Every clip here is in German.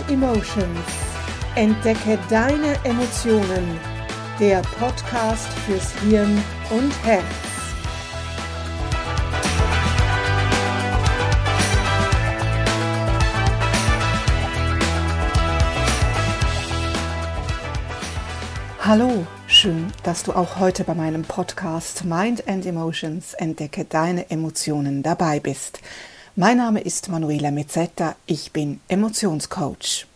and Emotions. Entdecke deine Emotionen. Der Podcast fürs Hirn und Herz. Hallo, schön, dass du auch heute bei meinem Podcast Mind and Emotions Entdecke deine Emotionen dabei bist. Mein Name ist Manuela Mezzetta, ich bin Emotionscoach.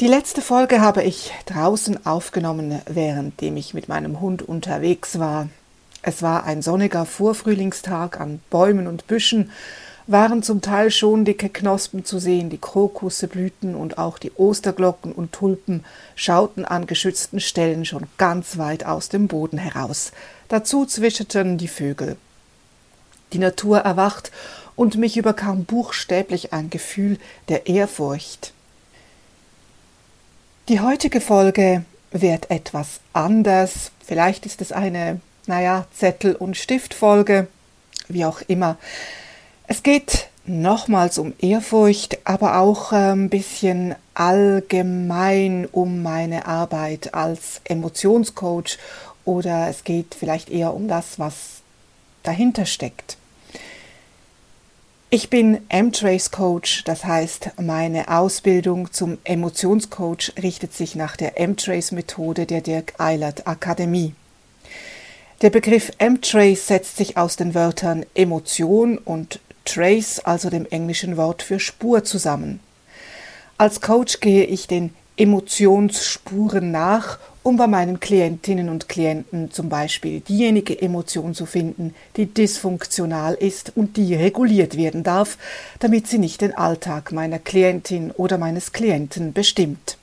Die letzte Folge habe ich draußen aufgenommen, währenddem ich mit meinem Hund unterwegs war. Es war ein sonniger Vorfrühlingstag, an Bäumen und Büschen waren zum Teil schon dicke Knospen zu sehen, die Krokusse blühten und auch die Osterglocken und Tulpen schauten an geschützten Stellen schon ganz weit aus dem Boden heraus. Dazu zwitscherten die Vögel. Die Natur erwacht und mich überkam buchstäblich ein Gefühl der Ehrfurcht. Die heutige Folge wird etwas anders. Vielleicht ist es eine, naja, Zettel- und Stiftfolge, wie auch immer. Es geht nochmals um Ehrfurcht, aber auch ein bisschen allgemein um meine Arbeit als Emotionscoach oder es geht vielleicht eher um das, was dahinter steckt. Ich bin M-Trace Coach, das heißt, meine Ausbildung zum Emotionscoach richtet sich nach der M-Trace Methode der Dirk Eilert Akademie. Der Begriff M-Trace setzt sich aus den Wörtern Emotion und Trace, also dem englischen Wort für Spur, zusammen. Als Coach gehe ich den Emotionsspuren nach, um bei meinen Klientinnen und Klienten zum Beispiel diejenige Emotion zu finden, die dysfunktional ist und die reguliert werden darf, damit sie nicht den Alltag meiner Klientin oder meines Klienten bestimmt.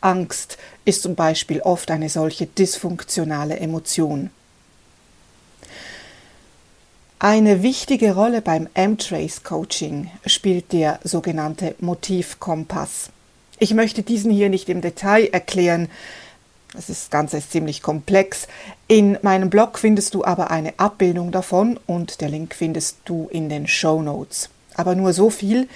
Angst ist zum Beispiel oft eine solche dysfunktionale Emotion. Eine wichtige Rolle beim M-Trace Coaching spielt der sogenannte Motivkompass. Ich möchte diesen hier nicht im Detail erklären, das Ganze ist ziemlich komplex. In meinem Blog findest du aber eine Abbildung davon und der Link findest du in den Show Notes. Aber nur so viel.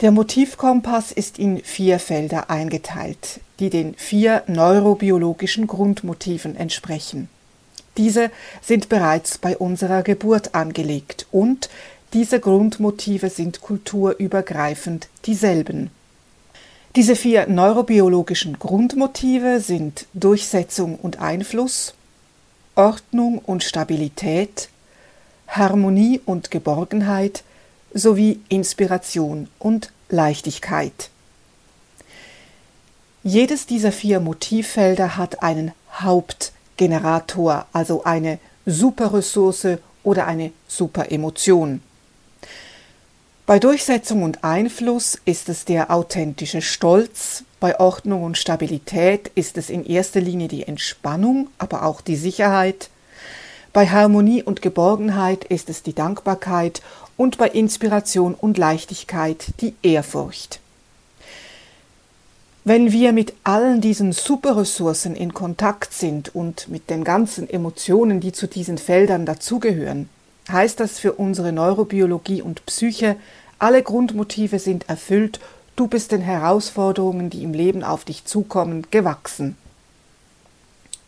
Der Motivkompass ist in vier Felder eingeteilt, die den vier neurobiologischen Grundmotiven entsprechen. Diese sind bereits bei unserer Geburt angelegt und diese Grundmotive sind kulturübergreifend dieselben. Diese vier neurobiologischen Grundmotive sind Durchsetzung und Einfluss, Ordnung und Stabilität, Harmonie und Geborgenheit sowie Inspiration und Leichtigkeit. Jedes dieser vier Motivfelder hat einen Haupt Generator, also eine Superressource oder eine Superemotion. Bei Durchsetzung und Einfluss ist es der authentische Stolz, bei Ordnung und Stabilität ist es in erster Linie die Entspannung, aber auch die Sicherheit, bei Harmonie und Geborgenheit ist es die Dankbarkeit und bei Inspiration und Leichtigkeit die Ehrfurcht. Wenn wir mit allen diesen Superressourcen in Kontakt sind und mit den ganzen Emotionen, die zu diesen Feldern dazugehören, heißt das für unsere Neurobiologie und Psyche, alle Grundmotive sind erfüllt, du bist den Herausforderungen, die im Leben auf dich zukommen, gewachsen.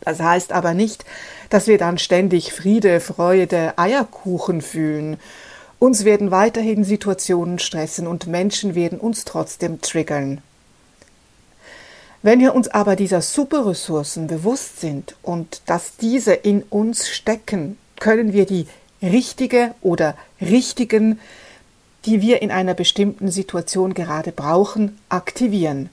Das heißt aber nicht, dass wir dann ständig Friede, Freude, Eierkuchen fühlen. Uns werden weiterhin Situationen stressen und Menschen werden uns trotzdem triggern. Wenn wir uns aber dieser Superressourcen bewusst sind und dass diese in uns stecken, können wir die richtige oder richtigen, die wir in einer bestimmten Situation gerade brauchen, aktivieren.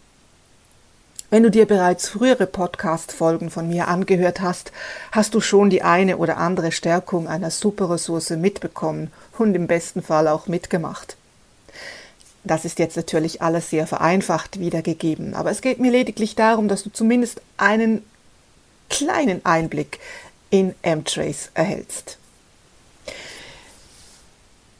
Wenn du dir bereits frühere Podcast-Folgen von mir angehört hast, hast du schon die eine oder andere Stärkung einer Superressource mitbekommen und im besten Fall auch mitgemacht. Das ist jetzt natürlich alles sehr vereinfacht wiedergegeben, aber es geht mir lediglich darum, dass du zumindest einen kleinen Einblick in M-Trace erhältst.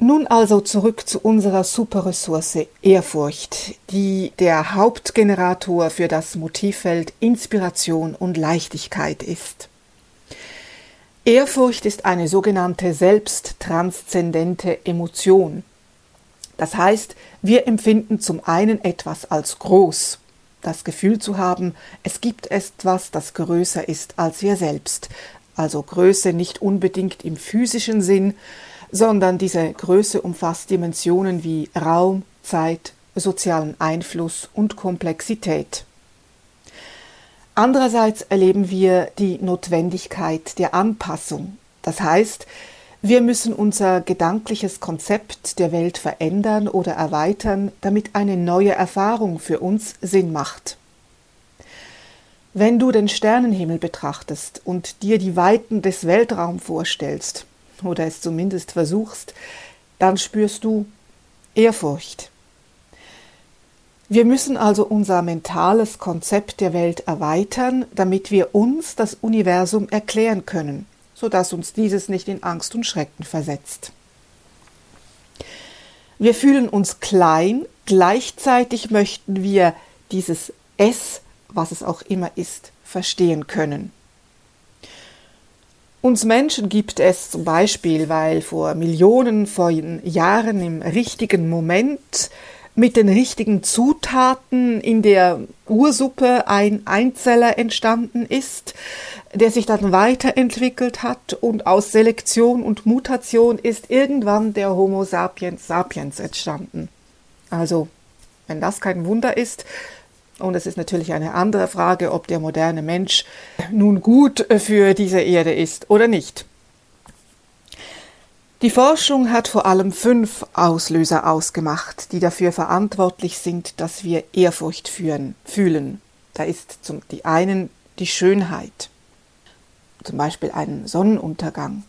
Nun also zurück zu unserer Superressource Ehrfurcht, die der Hauptgenerator für das Motivfeld Inspiration und Leichtigkeit ist. Ehrfurcht ist eine sogenannte selbsttranszendente Emotion. Das heißt, wir empfinden zum einen etwas als groß, das Gefühl zu haben, es gibt etwas, das größer ist als wir selbst. Also Größe nicht unbedingt im physischen Sinn, sondern diese Größe umfasst Dimensionen wie Raum, Zeit, sozialen Einfluss und Komplexität. Andererseits erleben wir die Notwendigkeit der Anpassung. Das heißt, wir müssen unser gedankliches Konzept der Welt verändern oder erweitern, damit eine neue Erfahrung für uns Sinn macht. Wenn du den Sternenhimmel betrachtest und dir die Weiten des Weltraums vorstellst, oder es zumindest versuchst, dann spürst du Ehrfurcht. Wir müssen also unser mentales Konzept der Welt erweitern, damit wir uns das Universum erklären können sodass uns dieses nicht in Angst und Schrecken versetzt. Wir fühlen uns klein, gleichzeitig möchten wir dieses Es, was es auch immer ist, verstehen können. Uns Menschen gibt es zum Beispiel, weil vor Millionen von Jahren im richtigen Moment mit den richtigen Zutaten in der Ursuppe ein Einzeller entstanden ist, der sich dann weiterentwickelt hat und aus Selektion und Mutation ist irgendwann der Homo sapiens sapiens entstanden. Also, wenn das kein Wunder ist, und es ist natürlich eine andere Frage, ob der moderne Mensch nun gut für diese Erde ist oder nicht. Die Forschung hat vor allem fünf Auslöser ausgemacht, die dafür verantwortlich sind, dass wir Ehrfurcht führen, fühlen. Da ist zum die einen die Schönheit, zum Beispiel einen Sonnenuntergang,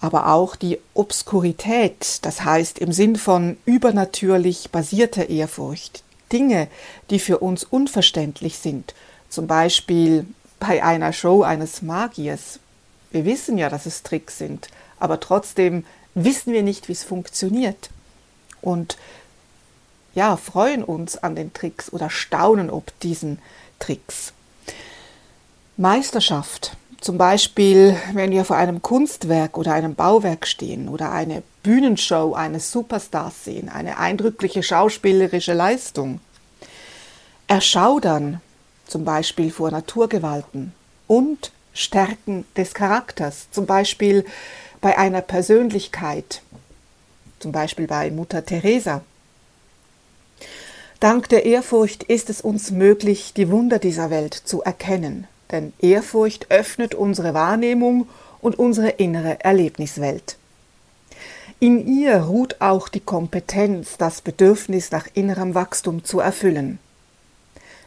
aber auch die Obskurität, das heißt im Sinn von übernatürlich basierter Ehrfurcht, Dinge, die für uns unverständlich sind, zum Beispiel bei einer Show eines Magiers. Wir wissen ja, dass es Tricks sind, aber trotzdem wissen wir nicht, wie es funktioniert. Und ja, freuen uns an den Tricks oder staunen ob diesen Tricks. Meisterschaft, zum Beispiel, wenn wir vor einem Kunstwerk oder einem Bauwerk stehen oder eine Bühnenshow eines Superstars sehen, eine eindrückliche schauspielerische Leistung. Erschaudern, zum Beispiel vor Naturgewalten und Stärken des Charakters, zum Beispiel bei einer Persönlichkeit, zum Beispiel bei Mutter Teresa. Dank der Ehrfurcht ist es uns möglich, die Wunder dieser Welt zu erkennen, denn Ehrfurcht öffnet unsere Wahrnehmung und unsere innere Erlebniswelt. In ihr ruht auch die Kompetenz, das Bedürfnis nach innerem Wachstum zu erfüllen.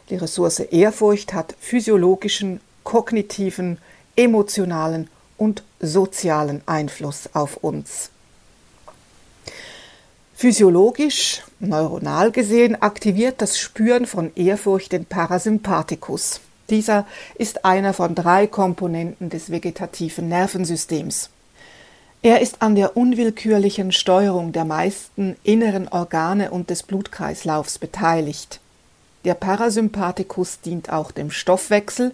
Die Ressource Ehrfurcht hat physiologischen, kognitiven, emotionalen und sozialen Einfluss auf uns. Physiologisch, neuronal gesehen, aktiviert das Spüren von Ehrfurcht den Parasympathikus. Dieser ist einer von drei Komponenten des vegetativen Nervensystems. Er ist an der unwillkürlichen Steuerung der meisten inneren Organe und des Blutkreislaufs beteiligt. Der Parasympathikus dient auch dem Stoffwechsel,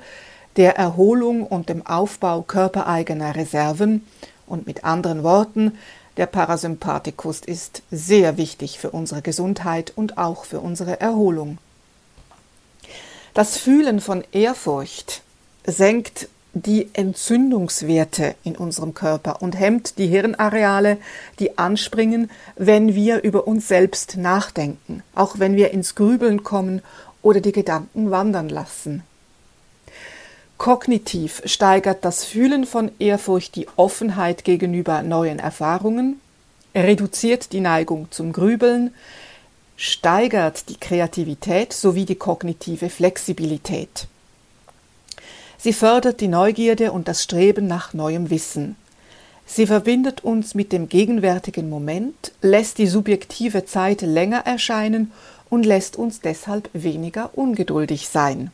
der Erholung und dem Aufbau körpereigener Reserven und mit anderen Worten, der Parasympathikus ist sehr wichtig für unsere Gesundheit und auch für unsere Erholung. Das Fühlen von Ehrfurcht senkt die Entzündungswerte in unserem Körper und hemmt die Hirnareale, die anspringen, wenn wir über uns selbst nachdenken, auch wenn wir ins Grübeln kommen oder die Gedanken wandern lassen. Kognitiv steigert das Fühlen von Ehrfurcht die Offenheit gegenüber neuen Erfahrungen, reduziert die Neigung zum Grübeln, steigert die Kreativität sowie die kognitive Flexibilität. Sie fördert die Neugierde und das Streben nach neuem Wissen. Sie verbindet uns mit dem gegenwärtigen Moment, lässt die subjektive Zeit länger erscheinen und lässt uns deshalb weniger ungeduldig sein.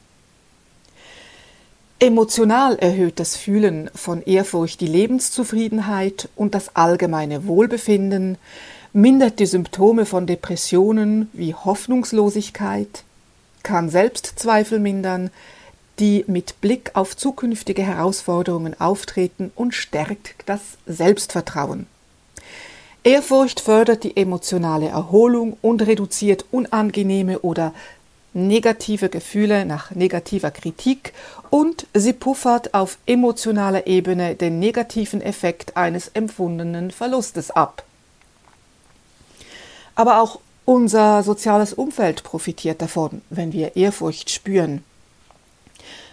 Emotional erhöht das Fühlen von Ehrfurcht die Lebenszufriedenheit und das allgemeine Wohlbefinden, mindert die Symptome von Depressionen wie Hoffnungslosigkeit, kann Selbstzweifel mindern, die mit Blick auf zukünftige Herausforderungen auftreten und stärkt das Selbstvertrauen. Ehrfurcht fördert die emotionale Erholung und reduziert unangenehme oder negative Gefühle nach negativer Kritik und sie puffert auf emotionaler Ebene den negativen Effekt eines empfundenen Verlustes ab. Aber auch unser soziales Umfeld profitiert davon, wenn wir Ehrfurcht spüren.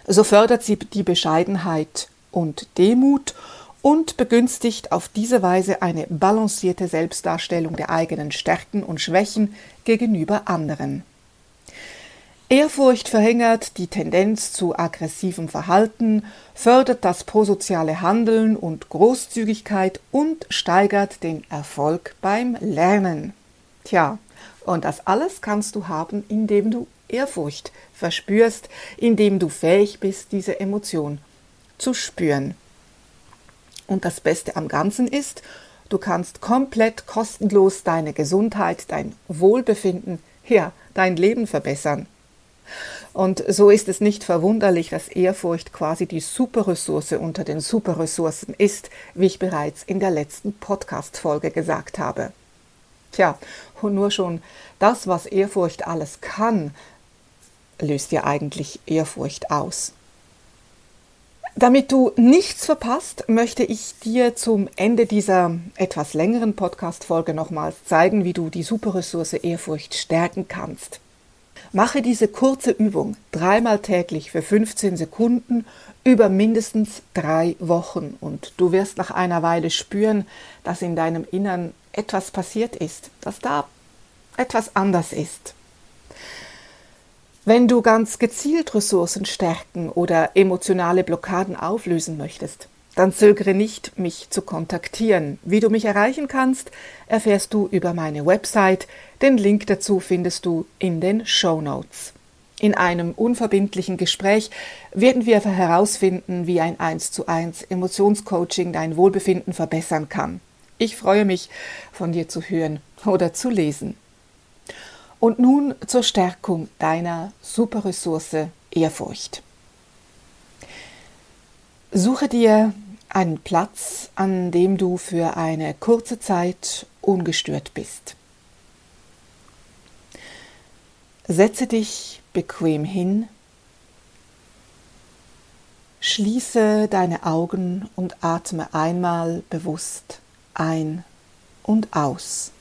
So fördert sie die Bescheidenheit und Demut und begünstigt auf diese Weise eine balancierte Selbstdarstellung der eigenen Stärken und Schwächen gegenüber anderen. Ehrfurcht verhindert die Tendenz zu aggressivem Verhalten, fördert das prosoziale Handeln und Großzügigkeit und steigert den Erfolg beim Lernen. Tja, und das alles kannst du haben, indem du Ehrfurcht verspürst, indem du fähig bist, diese Emotion zu spüren. Und das Beste am Ganzen ist, du kannst komplett kostenlos deine Gesundheit, dein Wohlbefinden, ja, dein Leben verbessern. Und so ist es nicht verwunderlich, dass Ehrfurcht quasi die Superressource unter den Superressourcen ist, wie ich bereits in der letzten Podcast-Folge gesagt habe. Tja, und nur schon das, was Ehrfurcht alles kann, löst ja eigentlich Ehrfurcht aus. Damit du nichts verpasst, möchte ich dir zum Ende dieser etwas längeren Podcast-Folge nochmals zeigen, wie du die Superressource Ehrfurcht stärken kannst. Mache diese kurze Übung dreimal täglich für 15 Sekunden über mindestens drei Wochen und du wirst nach einer Weile spüren, dass in deinem Innern etwas passiert ist, dass da etwas anders ist. Wenn du ganz gezielt Ressourcen stärken oder emotionale Blockaden auflösen möchtest, dann zögere nicht, mich zu kontaktieren. Wie du mich erreichen kannst, erfährst du über meine Website. Den Link dazu findest du in den Show Notes. In einem unverbindlichen Gespräch werden wir herausfinden, wie ein 1 zu 1 Emotionscoaching dein Wohlbefinden verbessern kann. Ich freue mich, von dir zu hören oder zu lesen. Und nun zur Stärkung deiner Superressource Ehrfurcht. Suche dir einen Platz, an dem du für eine kurze Zeit ungestört bist. Setze dich bequem hin, schließe deine Augen und atme einmal bewusst ein und aus.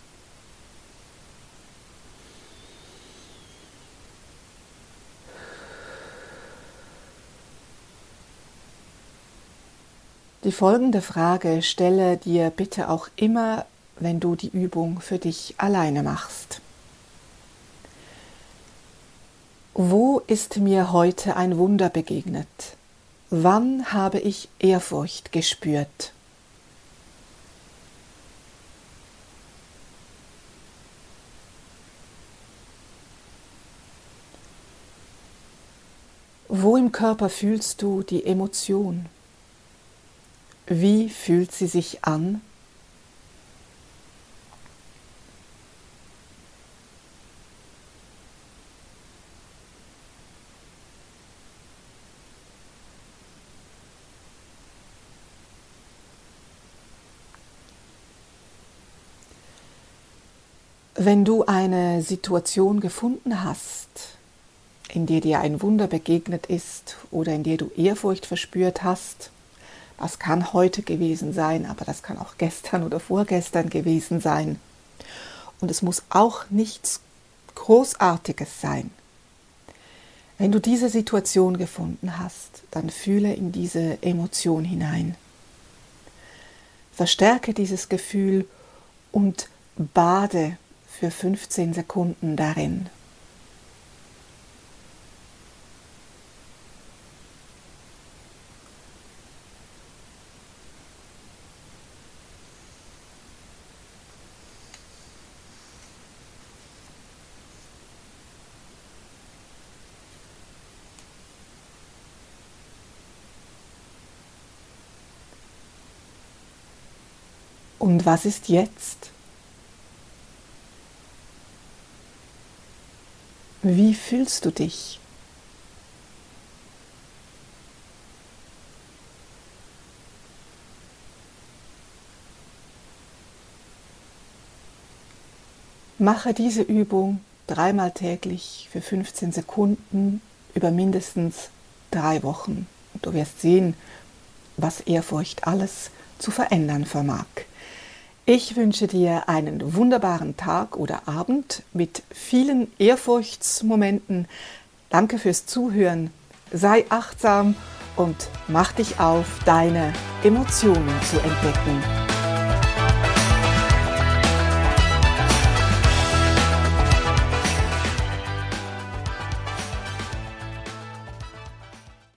Die folgende Frage stelle dir bitte auch immer, wenn du die Übung für dich alleine machst. Wo ist mir heute ein Wunder begegnet? Wann habe ich Ehrfurcht gespürt? Wo im Körper fühlst du die Emotion? Wie fühlt sie sich an? Wenn du eine Situation gefunden hast, in der dir ein Wunder begegnet ist oder in der du Ehrfurcht verspürt hast, das kann heute gewesen sein, aber das kann auch gestern oder vorgestern gewesen sein. Und es muss auch nichts Großartiges sein. Wenn du diese Situation gefunden hast, dann fühle in diese Emotion hinein. Verstärke dieses Gefühl und bade für 15 Sekunden darin. Und was ist jetzt? Wie fühlst du dich? Mache diese Übung dreimal täglich für 15 Sekunden über mindestens drei Wochen. Du wirst sehen, was Ehrfurcht alles zu verändern vermag. Ich wünsche dir einen wunderbaren Tag oder Abend mit vielen Ehrfurchtsmomenten. Danke fürs Zuhören. Sei achtsam und mach dich auf, deine Emotionen zu entdecken.